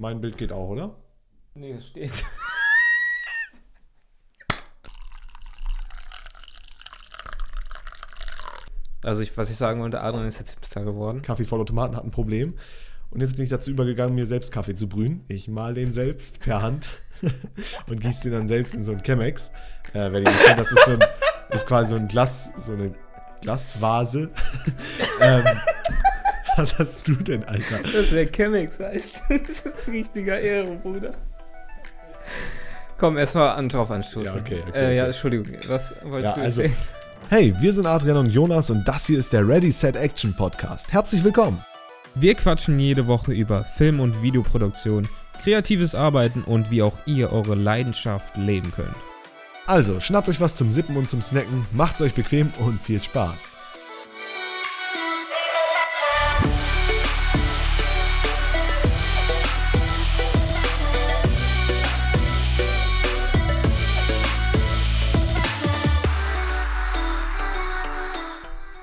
Mein Bild geht auch, oder? Nee, das steht. Also ich, was ich sagen wollte, Adrian ist jetzt Hipster geworden. Kaffeevollautomaten hat ein Problem. Und jetzt bin ich dazu übergegangen, mir selbst Kaffee zu brühen. Ich mal den selbst per Hand und gieße den dann selbst in so einen Chemex. Äh, wenn ihr nicht kennt, das ist, so ein, ist quasi so ein Glas, so eine Glasvase. ähm, was hast du denn, Alter? Das wäre Chemex heißt. Das ist ein richtiger Ehre, Bruder. Komm, erstmal an, drauf anstoßen. Ja, okay, okay, äh, Ja, okay. Entschuldigung, was wolltest Ja, du also, hey, wir sind Adrian und Jonas und das hier ist der Ready Set Action Podcast. Herzlich willkommen. Wir quatschen jede Woche über Film- und Videoproduktion, kreatives Arbeiten und wie auch ihr eure Leidenschaft leben könnt. Also, schnappt euch was zum Sippen und zum Snacken, macht's euch bequem und viel Spaß.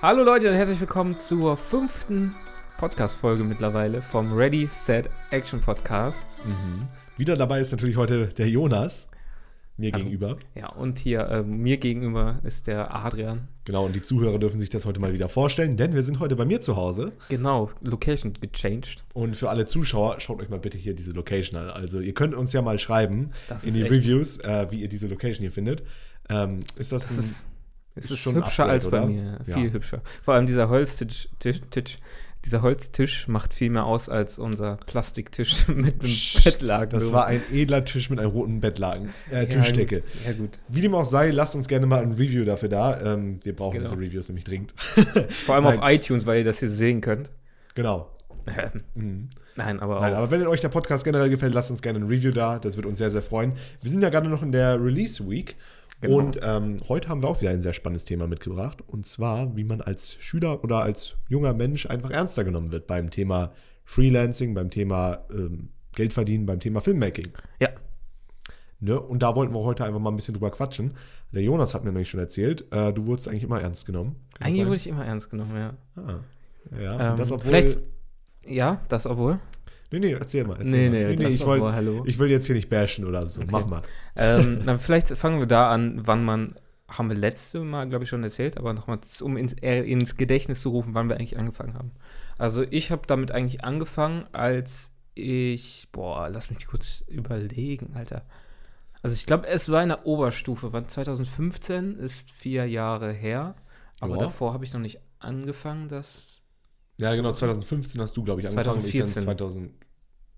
Hallo Leute und herzlich willkommen zur fünften Podcast-Folge mittlerweile vom Ready, Set, Action Podcast. Wieder dabei ist natürlich heute der Jonas, mir Hallo. gegenüber. Ja, und hier ähm, mir gegenüber ist der Adrian. Genau, und die Zuhörer dürfen sich das heute mal wieder vorstellen, denn wir sind heute bei mir zu Hause. Genau, Location gechanged. Und für alle Zuschauer, schaut euch mal bitte hier diese Location an. Also, ihr könnt uns ja mal schreiben Das in die Reviews, äh, wie ihr diese Location hier findet. Ähm, ist das, Das ein, ist, es ist schon hübscher Upgrade, als bei oder? mir. Ja. Viel hübscher. Vor allem dieser Holztisch, Tisch, Tisch, dieser Holztisch macht viel mehr aus als unser Plastiktisch mit einem Psst, Bettlaken. Das war ein edler Tisch mit einem roten Bettlaken, äh, Tischdecke. Ja, gut. Wie dem auch sei, lasst uns gerne mal ein Review dafür da. Ähm, wir brauchen Genau. diese Reviews nämlich dringend. Vor allem Nein. auf iTunes, weil ihr das hier sehen könnt. genau. Ähm, Mhm. Nein, aber Nein, auch. aber wenn euch der Podcast generell gefällt, lasst uns gerne ein Review da. Das wird uns sehr, sehr freuen. Wir sind ja gerade noch in der Release Week. Genau. Und ähm, heute haben wir auch wieder ein sehr spannendes Thema mitgebracht. Und zwar, wie man als Schüler oder als junger Mensch einfach ernster genommen wird beim Thema Freelancing, beim Thema ähm, Geld verdienen, beim Thema Filmmaking. ja, Ne? Und da wollten wir heute einfach mal ein bisschen drüber quatschen. Der Jonas hat mir nämlich schon erzählt, äh, du wurdest eigentlich immer ernst genommen. Kann eigentlich wurde ich immer ernst genommen, ja. Ah, ja, Ähm, das obwohl. vielleicht- Ja, das obwohl. Nee, nee, erzähl mal. Erzähl Nee, mal. nee, das ich, wollt, hallo. ich will jetzt hier nicht bashen oder so. Okay. Mach mal. ähm, na, vielleicht fangen wir da an, wann man, haben wir letzte Mal, glaube ich, schon erzählt, aber nochmal, um ins, ins Gedächtnis zu rufen, wann wir eigentlich angefangen haben. Also ich habe damit eigentlich angefangen, als ich, boah, lass mich kurz überlegen, Alter. Also ich glaube, es war in der Oberstufe, war 2015, ist vier Jahre her, aber Ja. davor habe ich noch nicht angefangen, das, Ja, genau, 2015 hast du, glaube ich, angefangen. und Ich 2014. dann 2000.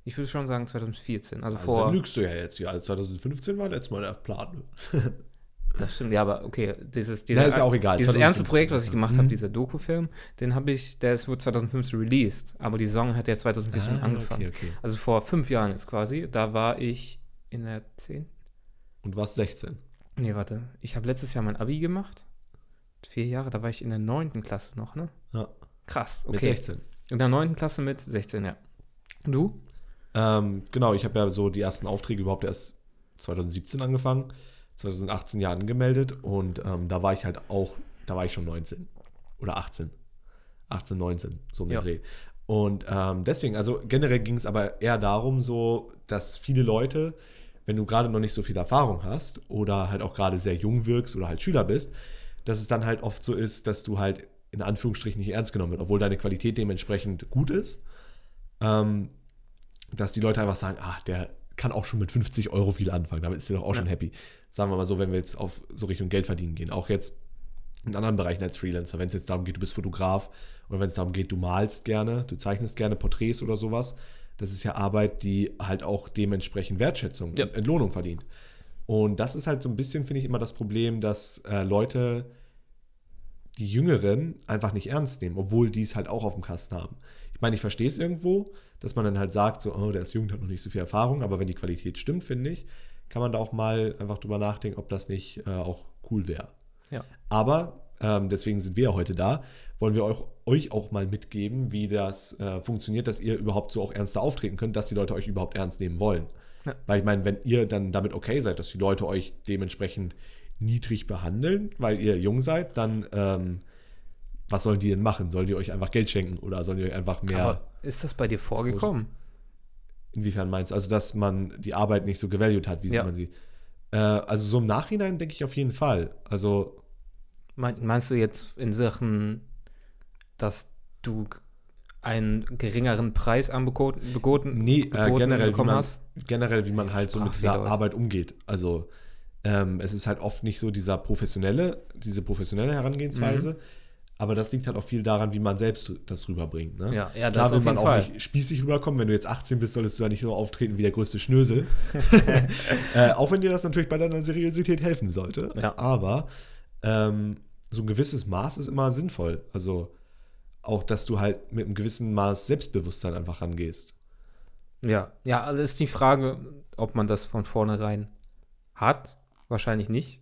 ich würde schon sagen 2014, also, Also vor, dann lügst du ja jetzt hier. Also 2015 war letztes Mal der Plan. Das stimmt, ja, aber okay, dieses, Ja, ist ja auch egal, dieses 2015 ernste Projekt, was ich gemacht habe, Mhm. dieser Doku-Film, den habe ich, der ist wurde 2015 released, aber die Saison hat ja 2014 angefangen. Ah, okay, okay. Also vor fünf Jahren jetzt quasi, da war ich in der 10. Und warst 16. Nee, warte, ich habe letztes Jahr mein Abi gemacht. Vier Jahre, da war ich in der 9. Klasse noch, ne? Ja. Krass, Mit okay. 16. In der 9. Klasse mit 16, ja. Und du? Ähm, genau, ich habe ja so die ersten Aufträge überhaupt erst 2017 angefangen, 2018 Jahren angemeldet und ähm, da war ich halt auch, da war ich schon 19 oder 18. 18, 19, so mit Ja. Dreh. Und ähm, deswegen, also generell ging es aber eher darum, so, dass viele Leute, wenn du gerade noch nicht so viel Erfahrung hast oder halt auch gerade sehr jung wirkst oder halt Schüler bist, dass es dann halt oft so ist, dass du halt in Anführungsstrichen nicht ernst genommen wird, obwohl deine Qualität dementsprechend gut ist. Ähm, dass die Leute einfach sagen, ah, der kann auch schon mit 50 Euro viel anfangen, damit ist er doch auch Ja. schon happy. Sagen wir mal so, wenn wir jetzt auf so Richtung Geld verdienen gehen, auch jetzt in anderen Bereichen als Freelancer, wenn es jetzt darum geht, du bist Fotograf oder wenn es darum geht, du malst gerne, du zeichnest gerne Porträts oder sowas, das ist ja Arbeit, die halt auch dementsprechend Wertschätzung Ja. und Entlohnung verdient. Und das ist halt so ein bisschen, finde ich, immer das Problem, dass äh, Leute die Jüngeren einfach nicht ernst nehmen, obwohl die es halt auch auf dem Kasten haben. Ich meine, ich verstehe es irgendwo, dass man dann halt sagt, so, oh, der ist jung, hat noch nicht so viel Erfahrung, aber wenn die Qualität stimmt, finde ich, kann man da auch mal einfach drüber nachdenken, ob das nicht äh, auch cool wäre. Ja. Aber, ähm, deswegen sind wir ja heute da, wollen wir euch, euch auch mal mitgeben, wie das äh, funktioniert, dass ihr überhaupt so auch ernster auftreten könnt, dass die Leute euch überhaupt ernst nehmen wollen. Ja. Weil ich meine, wenn ihr dann damit okay seid, dass die Leute euch dementsprechend niedrig behandeln, weil ihr jung seid, dann ähm, was sollen die denn machen? Sollen die euch einfach Geld schenken oder sollen die euch einfach mehr. Aber ist das bei dir vorgekommen? Inwiefern meinst du? Also, dass man die Arbeit nicht so gevalued hat, wie Ja. man sie. Äh, also, so im Nachhinein denke ich auf jeden Fall. Also, Mein, meinst du jetzt in Sachen, dass du einen geringeren Preis angeboten geboten, nee, äh, generell, wie bekommen man, hast? generell, wie man halt so mit dieser. Arbeit umgeht. Also, ähm, es ist halt oft nicht so dieser professionelle, diese professionelle Herangehensweise. Mhm. Aber das liegt halt auch viel daran, wie man selbst das rüberbringt. Ne? Ja, ja, Klar will man auch Fall. nicht spießig rüberkommen. Wenn du jetzt 18 bist, solltest du da nicht so auftreten wie der größte Schnösel. äh, auch wenn dir das natürlich bei deiner Seriosität helfen sollte. Ja. Aber ähm, so ein gewisses Maß ist immer sinnvoll. Also auch, dass du halt mit einem gewissen Maß Selbstbewusstsein einfach rangehst. Ja, ja, also ist die Frage, ob man das von vornherein hat. Wahrscheinlich nicht.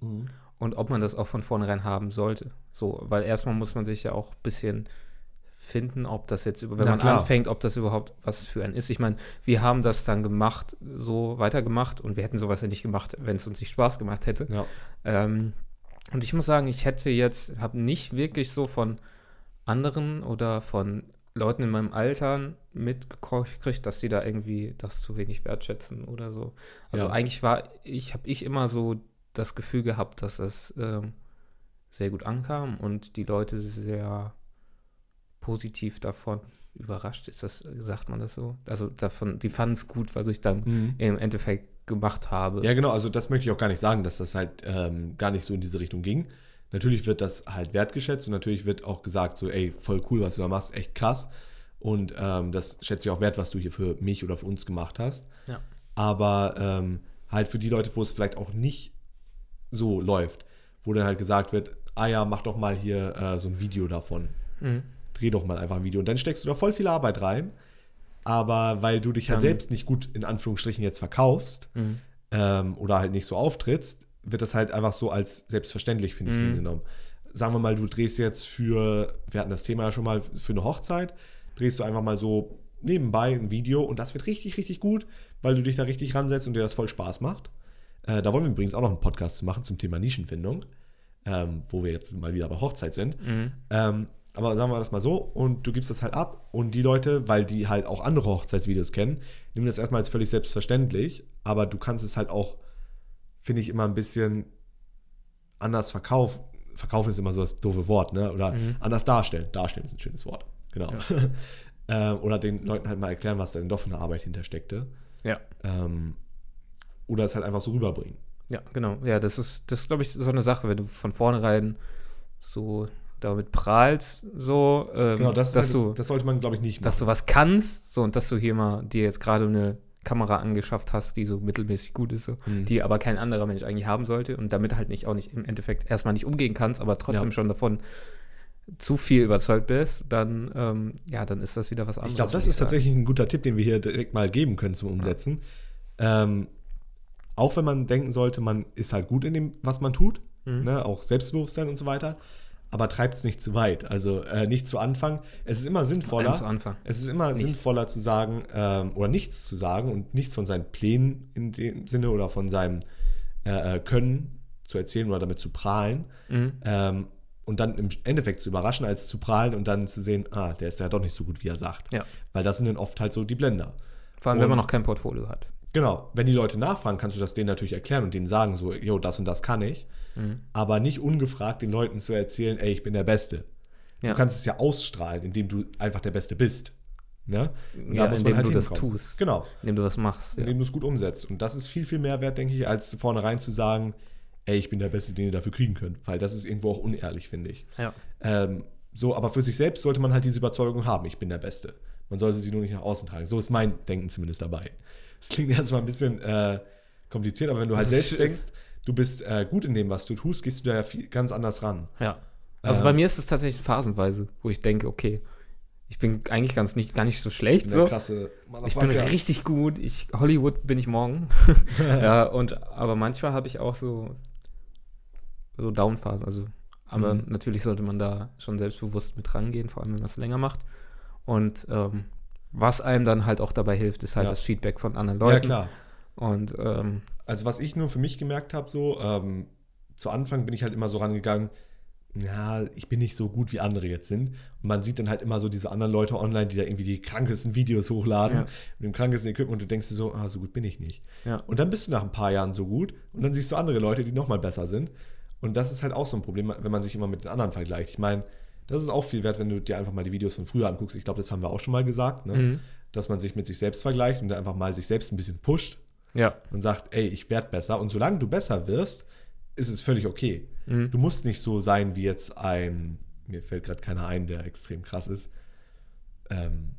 Und ob man das auch von vornherein haben sollte. So, weil erstmal muss man sich ja auch ein bisschen finden, ob das jetzt, wenn Na man klar. anfängt, ob das überhaupt was für einen ist. Ich meine, wir haben das dann gemacht, so weitergemacht und wir hätten sowas ja nicht gemacht, wenn es uns nicht Spaß gemacht hätte. Ja. Ähm, und ich muss sagen, ich hätte jetzt, habe nicht wirklich so von anderen oder von Leuten in meinem Alter mitgekriegt, dass die da irgendwie das zu wenig wertschätzen oder so. Also Ja. eigentlich war ich, habe ich immer so das Gefühl gehabt, dass das ähm, sehr gut ankam und die Leute sehr positiv davon überrascht ist. Das, sagt man das so? Also davon, die fanden es gut, was ich dann im Endeffekt gemacht habe. Ja, genau, also das möchte ich auch gar nicht sagen, dass das halt ähm, gar nicht so in diese Richtung ging. Natürlich wird das halt wertgeschätzt und natürlich wird auch gesagt, so, ey, voll cool, was du da machst, echt krass. Und ähm, das schätze ich auch wert, was du hier für mich oder für uns gemacht hast. Ja. Aber ähm, halt für die Leute, wo es vielleicht auch nicht so läuft, wo dann halt gesagt wird, ah ja, mach doch mal hier äh, so ein Video davon. Mhm. Dreh doch mal einfach ein Video. Und dann steckst du da voll viel Arbeit rein. Aber weil du dich halt Dann- selbst nicht gut in Anführungsstrichen jetzt verkaufst, Mhm. ähm, oder halt nicht so auftrittst, wird das halt einfach so als selbstverständlich, finde ich, Mhm. hingenommen. Sagen wir mal, du drehst jetzt für, wir hatten das Thema ja schon mal, für eine Hochzeit, drehst du einfach mal so nebenbei ein Video und das wird richtig, richtig gut, weil du dich da richtig ransetzt und dir das voll Spaß macht. Äh, da wollen wir übrigens auch noch einen Podcast machen zum Thema Nischenfindung, ähm, wo wir jetzt mal wieder bei Hochzeit sind. Mhm. Ähm, aber sagen wir das mal so, und du gibst das halt ab und die Leute, weil die halt auch andere Hochzeitsvideos kennen, nehmen das erstmal als völlig selbstverständlich, aber du kannst es halt auch, finde ich, immer ein bisschen anders verkaufen. Verkaufen ist immer so das doofe Wort, ne? Oder Mhm. anders darstellen. Darstellen ist ein schönes Wort, genau. äh, oder den Leuten halt mal erklären, was da denn doch für eine Arbeit hintersteckte. Ja. Ähm, oder es halt einfach so rüberbringen. Ja, genau. Ja, das ist, das glaube ich, so eine Sache, wenn du von vornherein so damit prahlst, so, ähm, Genau, das, dass, halt, du, das, sollte man, glaube ich, nicht dass du was kannst, so und dass du hier mal dir jetzt gerade eine Kamera angeschafft hast, die so mittelmäßig gut ist, so, Mhm. die aber kein anderer Mensch eigentlich haben sollte und damit halt nicht auch nicht im Endeffekt erstmal nicht umgehen kannst, aber trotzdem Ja. schon davon zu viel überzeugt bist, dann, ähm, ja, dann ist das wieder was anderes. Ich glaube, das ist tatsächlich ein guter Tipp, den wir hier direkt mal geben können zum Umsetzen. Ähm, auch wenn man denken sollte, man ist halt gut in dem, was man tut, Mhm. ne, auch Selbstbewusstsein und so weiter, aber treibt es nicht zu weit. Also äh, nicht zu Anfang. Es ist immer sinnvoller. zu Anfang. Es ist immer Nichts. sinnvoller zu sagen ähm, oder nichts zu sagen und nichts von seinen Plänen in dem Sinne oder von seinem äh, äh, Können zu erzählen oder damit zu prahlen. Mhm. Ähm, und dann im Endeffekt zu überraschen, als zu prahlen und dann zu sehen, ah, der ist ja doch nicht so gut, wie er sagt. Ja. Weil das sind dann oft halt so die Blender. Vor allem, wenn man Und- noch kein Portfolio hat. Genau, wenn die Leute nachfragen, kannst du das denen natürlich erklären und denen sagen so, jo, das und das kann ich. Mhm. Aber nicht ungefragt den Leuten zu erzählen, ey, ich bin der Beste. Ja. Du kannst es ja ausstrahlen, indem du einfach der Beste bist. Ne? Und Ja, indem du das tust. Genau, Indem du das machst. Ja. indem du es gut umsetzt. Und das ist viel, viel mehr wert, denke ich, als vornherein zu sagen, ey, ich bin der Beste, den ihr dafür kriegen könnt. Weil das ist irgendwo auch unehrlich, finde ich. ja. Ähm, so, aber für sich selbst sollte man halt diese Überzeugung haben, ich bin der Beste. Man sollte sie nur nicht nach außen tragen. So ist mein Denken zumindest dabei. Es klingt erstmal ein bisschen äh, kompliziert, aber wenn du halt ist selbst schön. denkst, du bist äh, gut in dem, was du tust, gehst du da ja viel, ganz anders ran. Ja. Also Ähm, bei mir ist es tatsächlich phasenweise, wo ich denke, okay, ich bin eigentlich ganz nicht, gar nicht so schlecht. So. krasse Ich bin richtig gut. Ich, Hollywood bin ich morgen. ja, und, aber manchmal habe ich auch so, so Downphasen. Also, aber Mhm. natürlich sollte man da schon selbstbewusst mit rangehen, vor allem wenn man es länger macht. Und ähm, was einem dann halt auch dabei hilft, ist halt Ja. das Feedback von anderen Leuten. Ja, klar. Und ähm, Also was ich nur für mich gemerkt habe, so, ähm, zu Anfang bin ich halt immer so rangegangen, ja, ich bin nicht so gut, wie andere jetzt sind. Und man sieht dann halt immer so diese anderen Leute online, die da irgendwie die krankesten Videos hochladen Ja. mit dem krankesten Equipment und du denkst dir so, ah, so gut bin ich nicht. Ja. Und dann bist du nach ein paar Jahren so gut und dann siehst du andere Leute, die nochmal besser sind. Und das ist halt auch so ein Problem, wenn man sich immer mit den anderen vergleicht. Ich meine, das ist auch viel wert, wenn du dir einfach mal die Videos von früher anguckst. Ich glaube, das haben wir auch schon mal gesagt, ne? Mhm. dass man sich mit sich selbst vergleicht und einfach mal sich selbst ein bisschen pusht Ja. und sagt, ey, ich werde besser. Und solange du besser wirst, ist es völlig okay. Mhm. Du musst nicht so sein wie jetzt ein, mir fällt gerade keiner ein, der extrem krass ist. Ähm,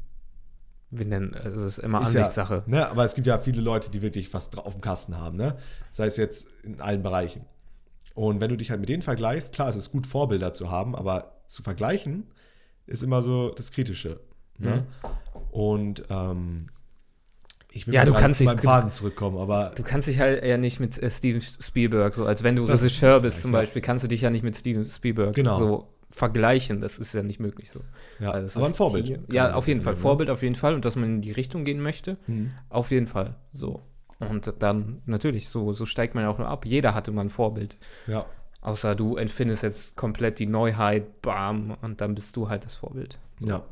Wir nennen, also es ist immer ist ja- Ansichtssache. ne, aber es gibt ja viele Leute, die wirklich was auf dem Kasten haben, ne? Sei es jetzt in allen Bereichen. Und wenn du dich halt mit denen vergleichst, klar, es ist gut, Vorbilder zu haben, aber zu vergleichen ist immer so das Kritische. Ne? Und ähm, ich will Ja, mal du kannst meinem Faden zurückkommen, aber Du kannst dich halt eher nicht mit äh, Steven Spielberg, so als wenn du Regisseur ist bist zum ja. Beispiel, kannst du dich ja nicht mit Steven Spielberg Genau. so vergleichen. Das ist ja nicht möglich so. ja, Also aber ein Vorbild. Hier, ja, auf jeden Fall. sagen, ne? Vorbild auf jeden Fall. Und dass man in die Richtung gehen möchte, Mhm. auf jeden Fall. So. Und dann natürlich, so, so steigt man ja auch nur ab. Jeder hatte mal ein Vorbild. Ja, Außer du empfindest jetzt komplett die Neuheit, bam, und dann bist du halt das Vorbild. ja.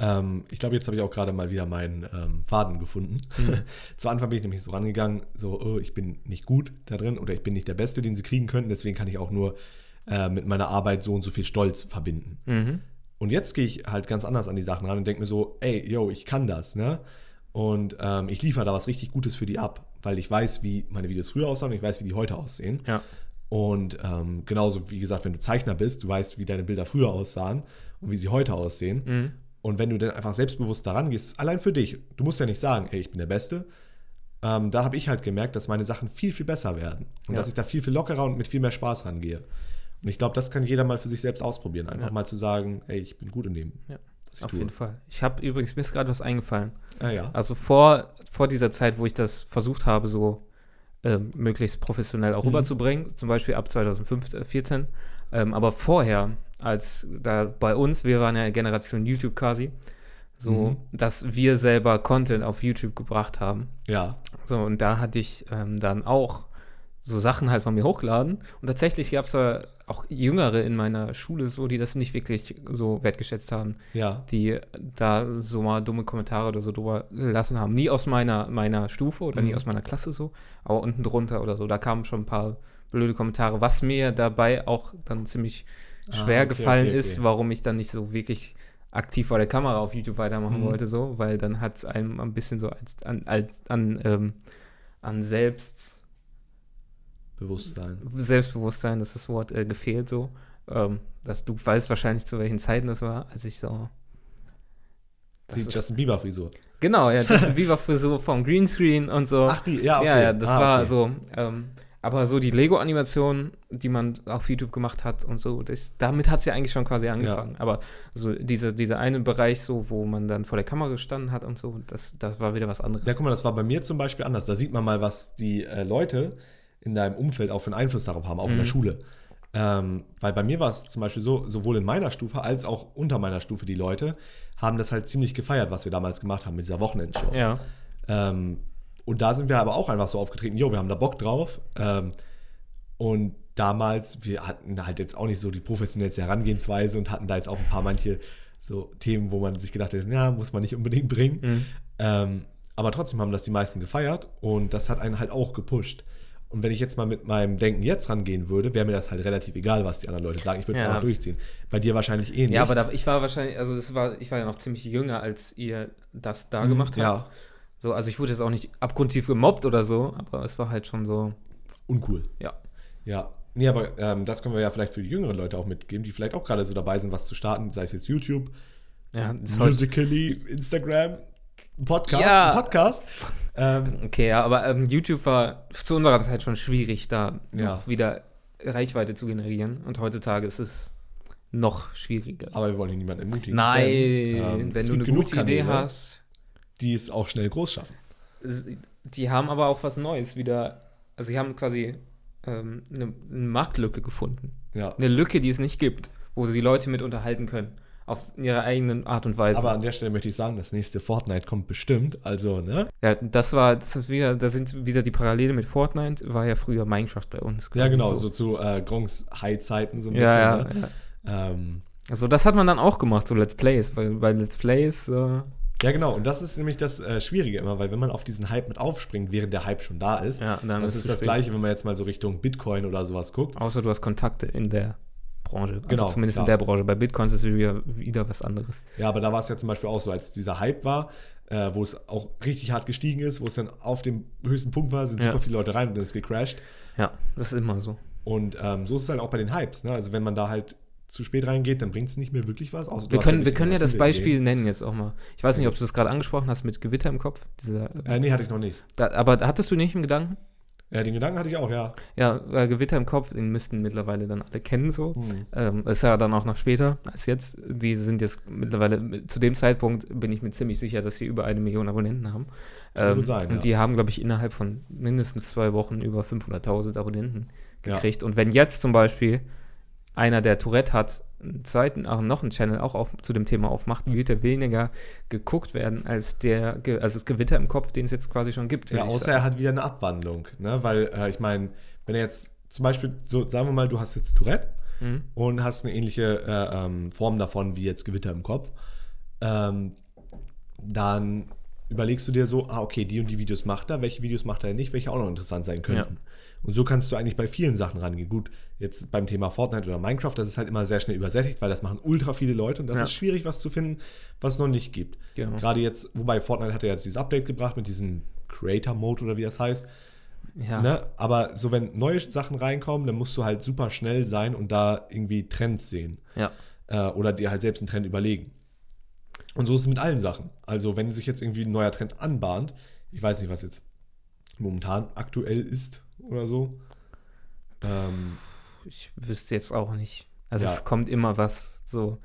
Ähm, ich glaube, jetzt habe ich auch gerade mal wieder meinen ähm, Faden gefunden. Mhm. Zu Anfang bin ich nämlich so rangegangen, so, oh, ich bin nicht gut da drin oder ich bin nicht der Beste, den sie kriegen könnten, deswegen kann ich auch nur äh, mit meiner Arbeit so und so viel Stolz verbinden. Mhm. Und jetzt gehe ich halt ganz anders an die Sachen ran und denke mir so, ey, yo, ich kann das, ne? Und ähm, ich liefere da was richtig Gutes für die ab, weil ich weiß, wie meine Videos früher aussahen und ich weiß, wie die heute aussehen. Ja. Und ähm, genauso, wie gesagt, wenn du Zeichner bist, du weißt, wie deine Bilder früher aussahen und wie sie heute aussehen. Mhm. Und wenn du dann einfach selbstbewusst daran gehst, allein für dich, du musst ja nicht sagen, ey, ich bin der Beste. Ähm, da habe ich halt gemerkt, dass meine Sachen viel, viel besser werden. Und Ja. dass ich da viel, viel lockerer und mit viel mehr Spaß rangehe. Und ich glaube, das kann jeder mal für sich selbst ausprobieren. Einfach Ja. mal zu sagen, ey, ich bin gut in dem, Ja, Auf tue. jeden Fall. Ich habe übrigens, mir ist gerade was eingefallen. Ah, ja. Also vor, vor dieser Zeit, wo ich das versucht habe, so ähm, möglichst professionell auch Mhm. rüberzubringen, zum Beispiel ab 2014, ähm, aber vorher, als da bei uns, wir waren ja Generation YouTube quasi, so, Mhm. dass wir selber Content auf YouTube gebracht haben. Ja. So, und da hatte ich ähm, dann auch so Sachen halt von mir hochgeladen. Und tatsächlich gab es da auch Jüngere in meiner Schule so, die das nicht wirklich so wertgeschätzt haben Ja. die da so mal dumme Kommentare oder so drüber gelassen haben. Nie aus meiner, meiner Stufe oder nie Mhm. aus meiner Klasse so, aber unten drunter oder so. Da kamen schon ein paar blöde Kommentare, was mir dabei auch dann ziemlich Ah, schwer okay, gefallen okay, ist, okay. warum ich dann nicht so wirklich aktiv vor der Kamera auf YouTube weitermachen Mhm. wollte, so, weil dann hat es einem ein bisschen so als, an, als, an, ähm, an Selbst, Bewusstsein. Selbstbewusstsein, das ist das Wort, äh, gefehlt so. Ähm, dass du weißt wahrscheinlich, zu welchen Zeiten das war, als ich so. Die Justin Bieber Frisur. Genau, ja, Justin Bieber Frisur vom Greenscreen und so. Ach, die, ja, okay. Ja, ja, das Ah, war okay. so. Ähm, aber so die Lego-Animation, die man auf YouTube gemacht hat und so, das, damit hat es ja eigentlich schon quasi angefangen. Aber so diese, dieser eine Bereich, so, wo man dann vor der Kamera gestanden hat und so, das, das war wieder was anderes. Ja, guck mal, das war bei mir zum Beispiel anders. Da sieht man mal, was die äh, Leute in deinem Umfeld auch für einen Einfluss darauf haben, auch in der Mhm. Schule. Ähm, weil bei mir war es zum Beispiel so, sowohl in meiner Stufe als auch unter meiner Stufe, die Leute haben das halt ziemlich gefeiert, was wir damals gemacht haben mit dieser Wochenendshow. ja. Ähm, und da sind wir aber auch einfach so aufgetreten, jo, wir haben da Bock drauf. Ähm, und damals, wir hatten halt jetzt auch nicht so die professionellste Herangehensweise und hatten da jetzt auch ein paar manche so Themen, wo man sich gedacht hat, ja, muss man nicht unbedingt bringen. Mhm. Ähm, aber trotzdem haben das die meisten gefeiert und das hat einen halt auch gepusht. Und wenn ich jetzt mal mit meinem Denken jetzt rangehen würde, wäre mir das halt relativ egal, was die anderen Leute sagen. Ich würde es Ja. einfach durchziehen. Bei dir wahrscheinlich ähnlich. Ja, aber da, ich war wahrscheinlich, also das war, ich war ja noch ziemlich jünger, als ihr das da gemacht habt. Mhm. Ja, So, also ich wurde jetzt auch nicht abgrundtief gemobbt oder so, aber es war halt schon so, uncool. ja. Ja. Nee, aber ähm, das können wir ja vielleicht für die jüngeren Leute auch mitgeben, die vielleicht auch gerade so dabei sind, was zu starten, sei es jetzt YouTube, Ja, Musically, Instagram, Podcast, Ja. Podcast. Ähm, Okay, ja, aber ähm, YouTube war zu unserer Zeit schon schwierig, da Ja. noch wieder Reichweite zu generieren. Und heutzutage ist es noch schwieriger. aber wir wollen hier niemanden ermutigen. Nein, denn, ähm, wenn du eine gute Idee Kanäle, hast. Die es auch schnell groß schaffen. Die haben aber auch was Neues wieder. Also, sie haben quasi ähm, eine, eine Marktlücke gefunden. Ja. Eine Lücke, die es nicht gibt, wo sie die Leute mit unterhalten können. Auf ihre eigenen Art und Weise. Aber an der Stelle möchte ich sagen, das nächste Fortnite kommt bestimmt. Also, ne? ja, das war, das ist wieder, da sind wieder die Parallele mit Fortnite, war ja früher Minecraft bei uns. Ja, genau, so, zu äh, Gronks High-Zeiten so ein bisschen. Ja, ja, ne? ja. Ähm, Also das hat man dann auch gemacht, so Let's Plays, weil bei Let's Plays, äh, ja, genau. Und das ist nämlich das äh, Schwierige immer, weil wenn man auf diesen Hype mit aufspringt, während der Hype schon da ist, ja, dann das ist zu das. Gleiche, wenn man jetzt mal so Richtung Bitcoin oder sowas guckt. Außer du hast Kontakte in der Branche. Also Genau, zumindest klar. in der Branche. Bei Bitcoins ist es wieder, wieder was anderes. Ja, aber da war es ja zum Beispiel auch so, als dieser Hype war, äh, wo es auch richtig hart gestiegen ist, wo es dann auf dem höchsten Punkt war, sind Ja. super viele Leute rein und dann ist gecrashed. Ja, das ist immer so. Und ähm, so ist es halt auch bei den Hypes. Ne? Also wenn man da halt zu spät reingeht, dann bringt es nicht mehr wirklich was. Außer Wir können, halt wir können ja das Beispiel nennen jetzt auch mal. Ich weiß nicht, ob du das gerade angesprochen hast mit Gewitter im Kopf. Dieser, Ideen. Äh, nee, hatte ich noch nicht. da, aber hattest du nicht im Gedanken? Ja, den Gedanken hatte ich auch, ja. Ja, äh, Gewitter im Kopf, den müssten mittlerweile dann alle kennen so. Hm. Ähm, ist ja dann auch noch später als jetzt. Die sind jetzt mittlerweile, zu dem Zeitpunkt bin ich mir ziemlich sicher, dass sie über eine Million Abonnenten haben. Kann Ähm, gut sein, und ja. die haben, glaube ich, innerhalb von mindestens zwei Wochen über 500.000 Abonnenten Ja. gekriegt. Und wenn jetzt zum Beispiel einer, der Tourette hat, einen zweiten, auch noch einen Channel auch auf, zu dem Thema aufmacht, wird er weniger geguckt werden als der, also das Gewitter im Kopf, den es jetzt quasi schon gibt. Ja, außer er hat wieder eine Abwandlung. Ne? Weil, äh, ich meine, wenn er jetzt zum Beispiel, so sagen wir mal, du hast jetzt Tourette Mhm. und hast eine ähnliche äh, ähm, Form davon wie jetzt Gewitter im Kopf, ähm, dann überlegst du dir so, ah, okay, die und die Videos macht er, welche Videos macht er nicht, welche auch noch interessant sein könnten. Und so kannst du eigentlich bei vielen Sachen rangehen. Gut, jetzt beim Thema Fortnite oder Minecraft, das ist halt immer sehr schnell übersättigt, weil das machen ultra viele Leute und das Ja. ist schwierig, was zu finden, was es noch nicht gibt. Genau. Gerade jetzt, wobei Fortnite hat ja jetzt dieses Update gebracht mit diesem Creator Mode oder wie das heißt. Ja. Ne? Aber so, wenn neue Sachen reinkommen, dann musst du halt super schnell sein und da irgendwie Trends sehen. ja. Äh, oder dir halt selbst einen Trend überlegen. Und so ist es mit allen Sachen. Also, wenn sich jetzt irgendwie ein neuer Trend anbahnt, ich weiß nicht, was jetzt momentan aktuell ist oder so. Ähm, Ich wüsste jetzt auch nicht. Also Ja. es kommt immer was so.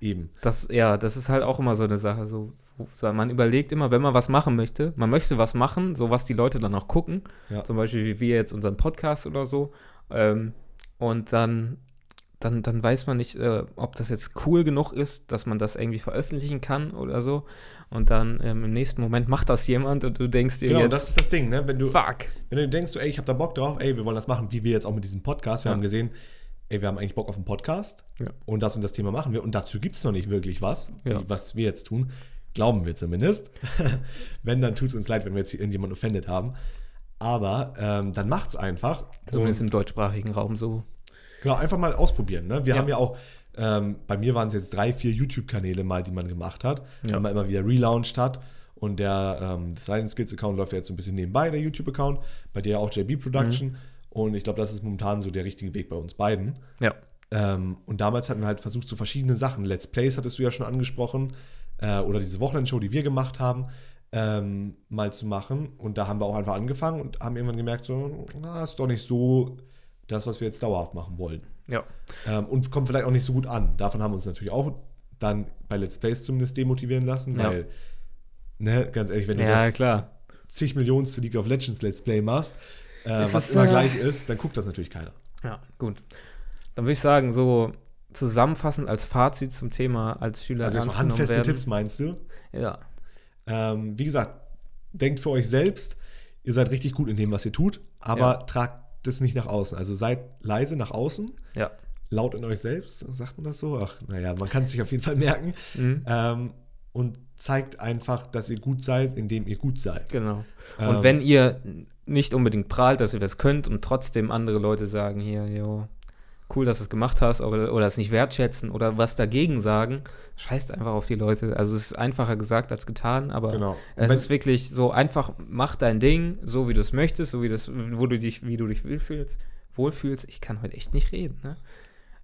eben. Das, ja, das ist halt auch immer so eine Sache. So, so, man überlegt immer, wenn man was machen möchte, man möchte was machen, so was die Leute dann auch gucken. Ja. Zum Beispiel wie wir jetzt unseren Podcast oder so. Ähm, und dann, dann, dann weiß man nicht, äh, ob das jetzt cool genug ist, dass man das irgendwie veröffentlichen kann oder so. Und dann ähm, im nächsten Moment macht das jemand und du denkst dir Genau, jetzt, das ist das Ding, ne? Wenn du, fuck. wenn du denkst, so, ey, ich habe da Bock drauf, ey, wir wollen das machen, wie wir jetzt auch mit diesem Podcast. Wir Ja. haben gesehen, ey, wir haben eigentlich Bock auf einen Podcast Ja. und das und das Thema machen wir. Und dazu gibt es noch nicht wirklich was, Ja. wie, was wir jetzt tun. Glauben wir zumindest. wenn, dann tut es uns leid, wenn wir jetzt hier irgendjemanden offended haben. Aber ähm, dann macht's einfach. Zumindest im deutschsprachigen Raum so. Genau, einfach mal ausprobieren. Ne? Wir Ja. haben ja auch, ähm, bei mir waren es jetzt drei, vier YouTube-Kanäle mal, die man gemacht hat, Ja. weil man immer wieder relaunched hat. Und der ähm, Silent Skills Account läuft ja jetzt so ein bisschen nebenbei, der YouTube-Account. Bei dir auch JB Production. Mhm. Und ich glaube, das ist momentan so der richtige Weg bei uns beiden. Ja. Ähm, und damals hatten wir halt versucht, so verschiedene Sachen. Let's Plays hattest du ja schon angesprochen. Äh, oder diese Wochenendshow, die wir gemacht haben, ähm, mal zu machen. Und da haben wir auch einfach angefangen und haben irgendwann gemerkt, so, na, ist doch nicht so das, was wir jetzt dauerhaft machen wollen. Ja. Ähm, und kommt vielleicht auch nicht so gut an. Davon haben wir uns natürlich auch dann bei Let's Plays zumindest demotivieren lassen, Ja. weil, ne, ganz ehrlich, wenn du Ja, das klar. zig Millionenste League of Legends Let's Play machst, äh, Es was immer äh, gleich ist, dann guckt das natürlich keiner. Ja, gut. Dann würde ich sagen, so zusammenfassend als Fazit zum Thema als Schüler Also erstmal handfeste werden. Tipps meinst du? Ja, Ähm, wie gesagt, denkt für euch selbst, ihr seid richtig gut in dem, was ihr tut, aber Ja. tragt das nicht nach außen. Also seid leise nach außen, ja. laut in euch selbst, sagt man das so? Ach, naja, man kann es sich auf jeden Fall merken. Mhm. Ähm, und zeigt einfach, dass ihr gut seid, indem ihr gut seid. Genau. Ähm, Und wenn ihr nicht unbedingt prahlt, dass ihr das könnt und trotzdem andere Leute sagen, hier, jo, cool, dass du es gemacht hast, oder, oder es nicht wertschätzen oder was dagegen sagen, scheißt einfach auf die Leute. Also es ist einfacher gesagt als getan, aber Genau. es Wenn- ist wirklich so einfach, mach dein Ding, so wie du es möchtest, so wie das, wo du dich, wie du dich wohlfühlst, wohlfühlst. Ich kann heute echt nicht reden, ne?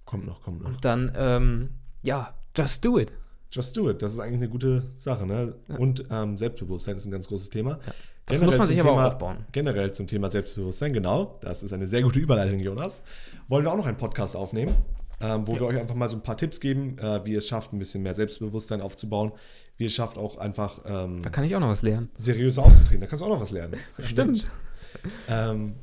Kommt noch, kommt noch. Und dann, ähm, ja, just do it. Just do it. Das ist eigentlich eine gute Sache. Ne? Und ähm, Selbstbewusstsein ist ein ganz großes Thema. Das Generell muss man zum sich aber Thema, auch aufbauen. Generell zum Thema Selbstbewusstsein, genau. Das ist eine sehr gute Überleitung, Jonas. Wollen wir auch noch einen Podcast aufnehmen, ähm, wo wir euch einfach mal so ein paar Tipps geben, äh, wie ihr es schafft, ein bisschen mehr Selbstbewusstsein aufzubauen. Wie ihr es schafft, auch einfach ähm, Da kann ich auch noch was lernen. seriöser aufzutreten. Da kannst du auch noch was lernen. Stimmt. Ähm,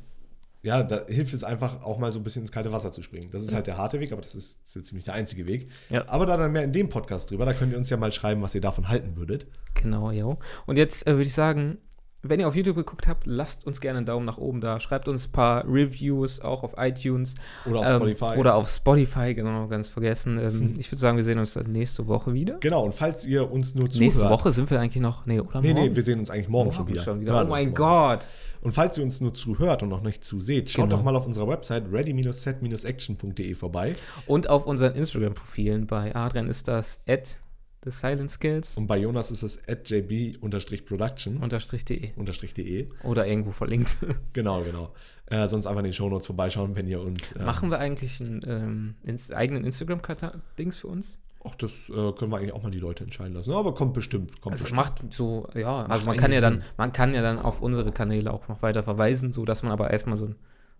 ja, da hilft es einfach auch mal so ein bisschen ins kalte Wasser zu springen. Das ist halt der harte Weg, aber das ist so ziemlich der einzige Weg. Ja. Aber da dann mehr in dem Podcast drüber, da könnt ihr uns ja mal schreiben, was ihr davon halten würdet. Genau, jo. Und jetzt äh, würde ich sagen, wenn ihr auf YouTube geguckt habt, lasst uns gerne einen Daumen nach oben da. Schreibt uns ein paar Reviews auch auf iTunes. Oder auf ähm, Spotify. Oder auf Spotify, genau, ganz vergessen. Ähm, ich würde sagen, wir sehen uns dann nächste Woche wieder. Genau, und falls ihr uns nur zuhört. Nächste Woche sind wir eigentlich noch. Nee, oder Nee, morgen? nee, wir sehen uns eigentlich morgen schon wieder. Schon wieder. Oh mein morgen. Gott. Und falls ihr uns nur zuhört und noch nicht zuseht, schaut Genau. doch mal auf unserer Website ready-set-action.de vorbei. Und auf unseren Instagram-Profilen. Bei Adrian ist das at the silent skills Und bei Jonas ist es at jb-production unterstrich de unterstrich de. oder irgendwo verlinkt. Genau, genau. Äh, sonst einfach in den Shownotes vorbeischauen, wenn ihr uns. Äh, Machen wir eigentlich einen ähm, ins eigenen Instagram-Dings für uns? Ach, das äh, können wir eigentlich auch mal die Leute entscheiden lassen. Aber kommt bestimmt. Kommt Also bestimmt. macht so, ja, also Macht man kann ja dann, man kann ja dann auf unsere Kanäle auch noch weiter verweisen, so dass man aber erstmal so,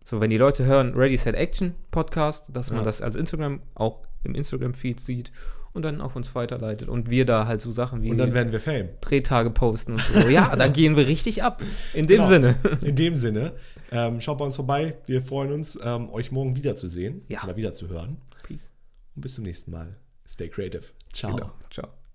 so wenn die Leute hören, Ready Set Action Podcast, dass man Ja. das als Instagram auch im Instagram-Feed sieht und dann auf uns weiterleitet und wir da halt so Sachen wie Und dann werden wir Fame. Drehtage posten und so. Ja, da gehen wir richtig ab. In dem Genau. Sinne. In dem Sinne, ähm, schaut bei uns vorbei. Wir freuen uns, ähm, euch morgen wiederzusehen Ja. oder wiederzuhören. Peace. Und bis zum nächsten Mal. Stay creative. Ciao. Genau. Ciao.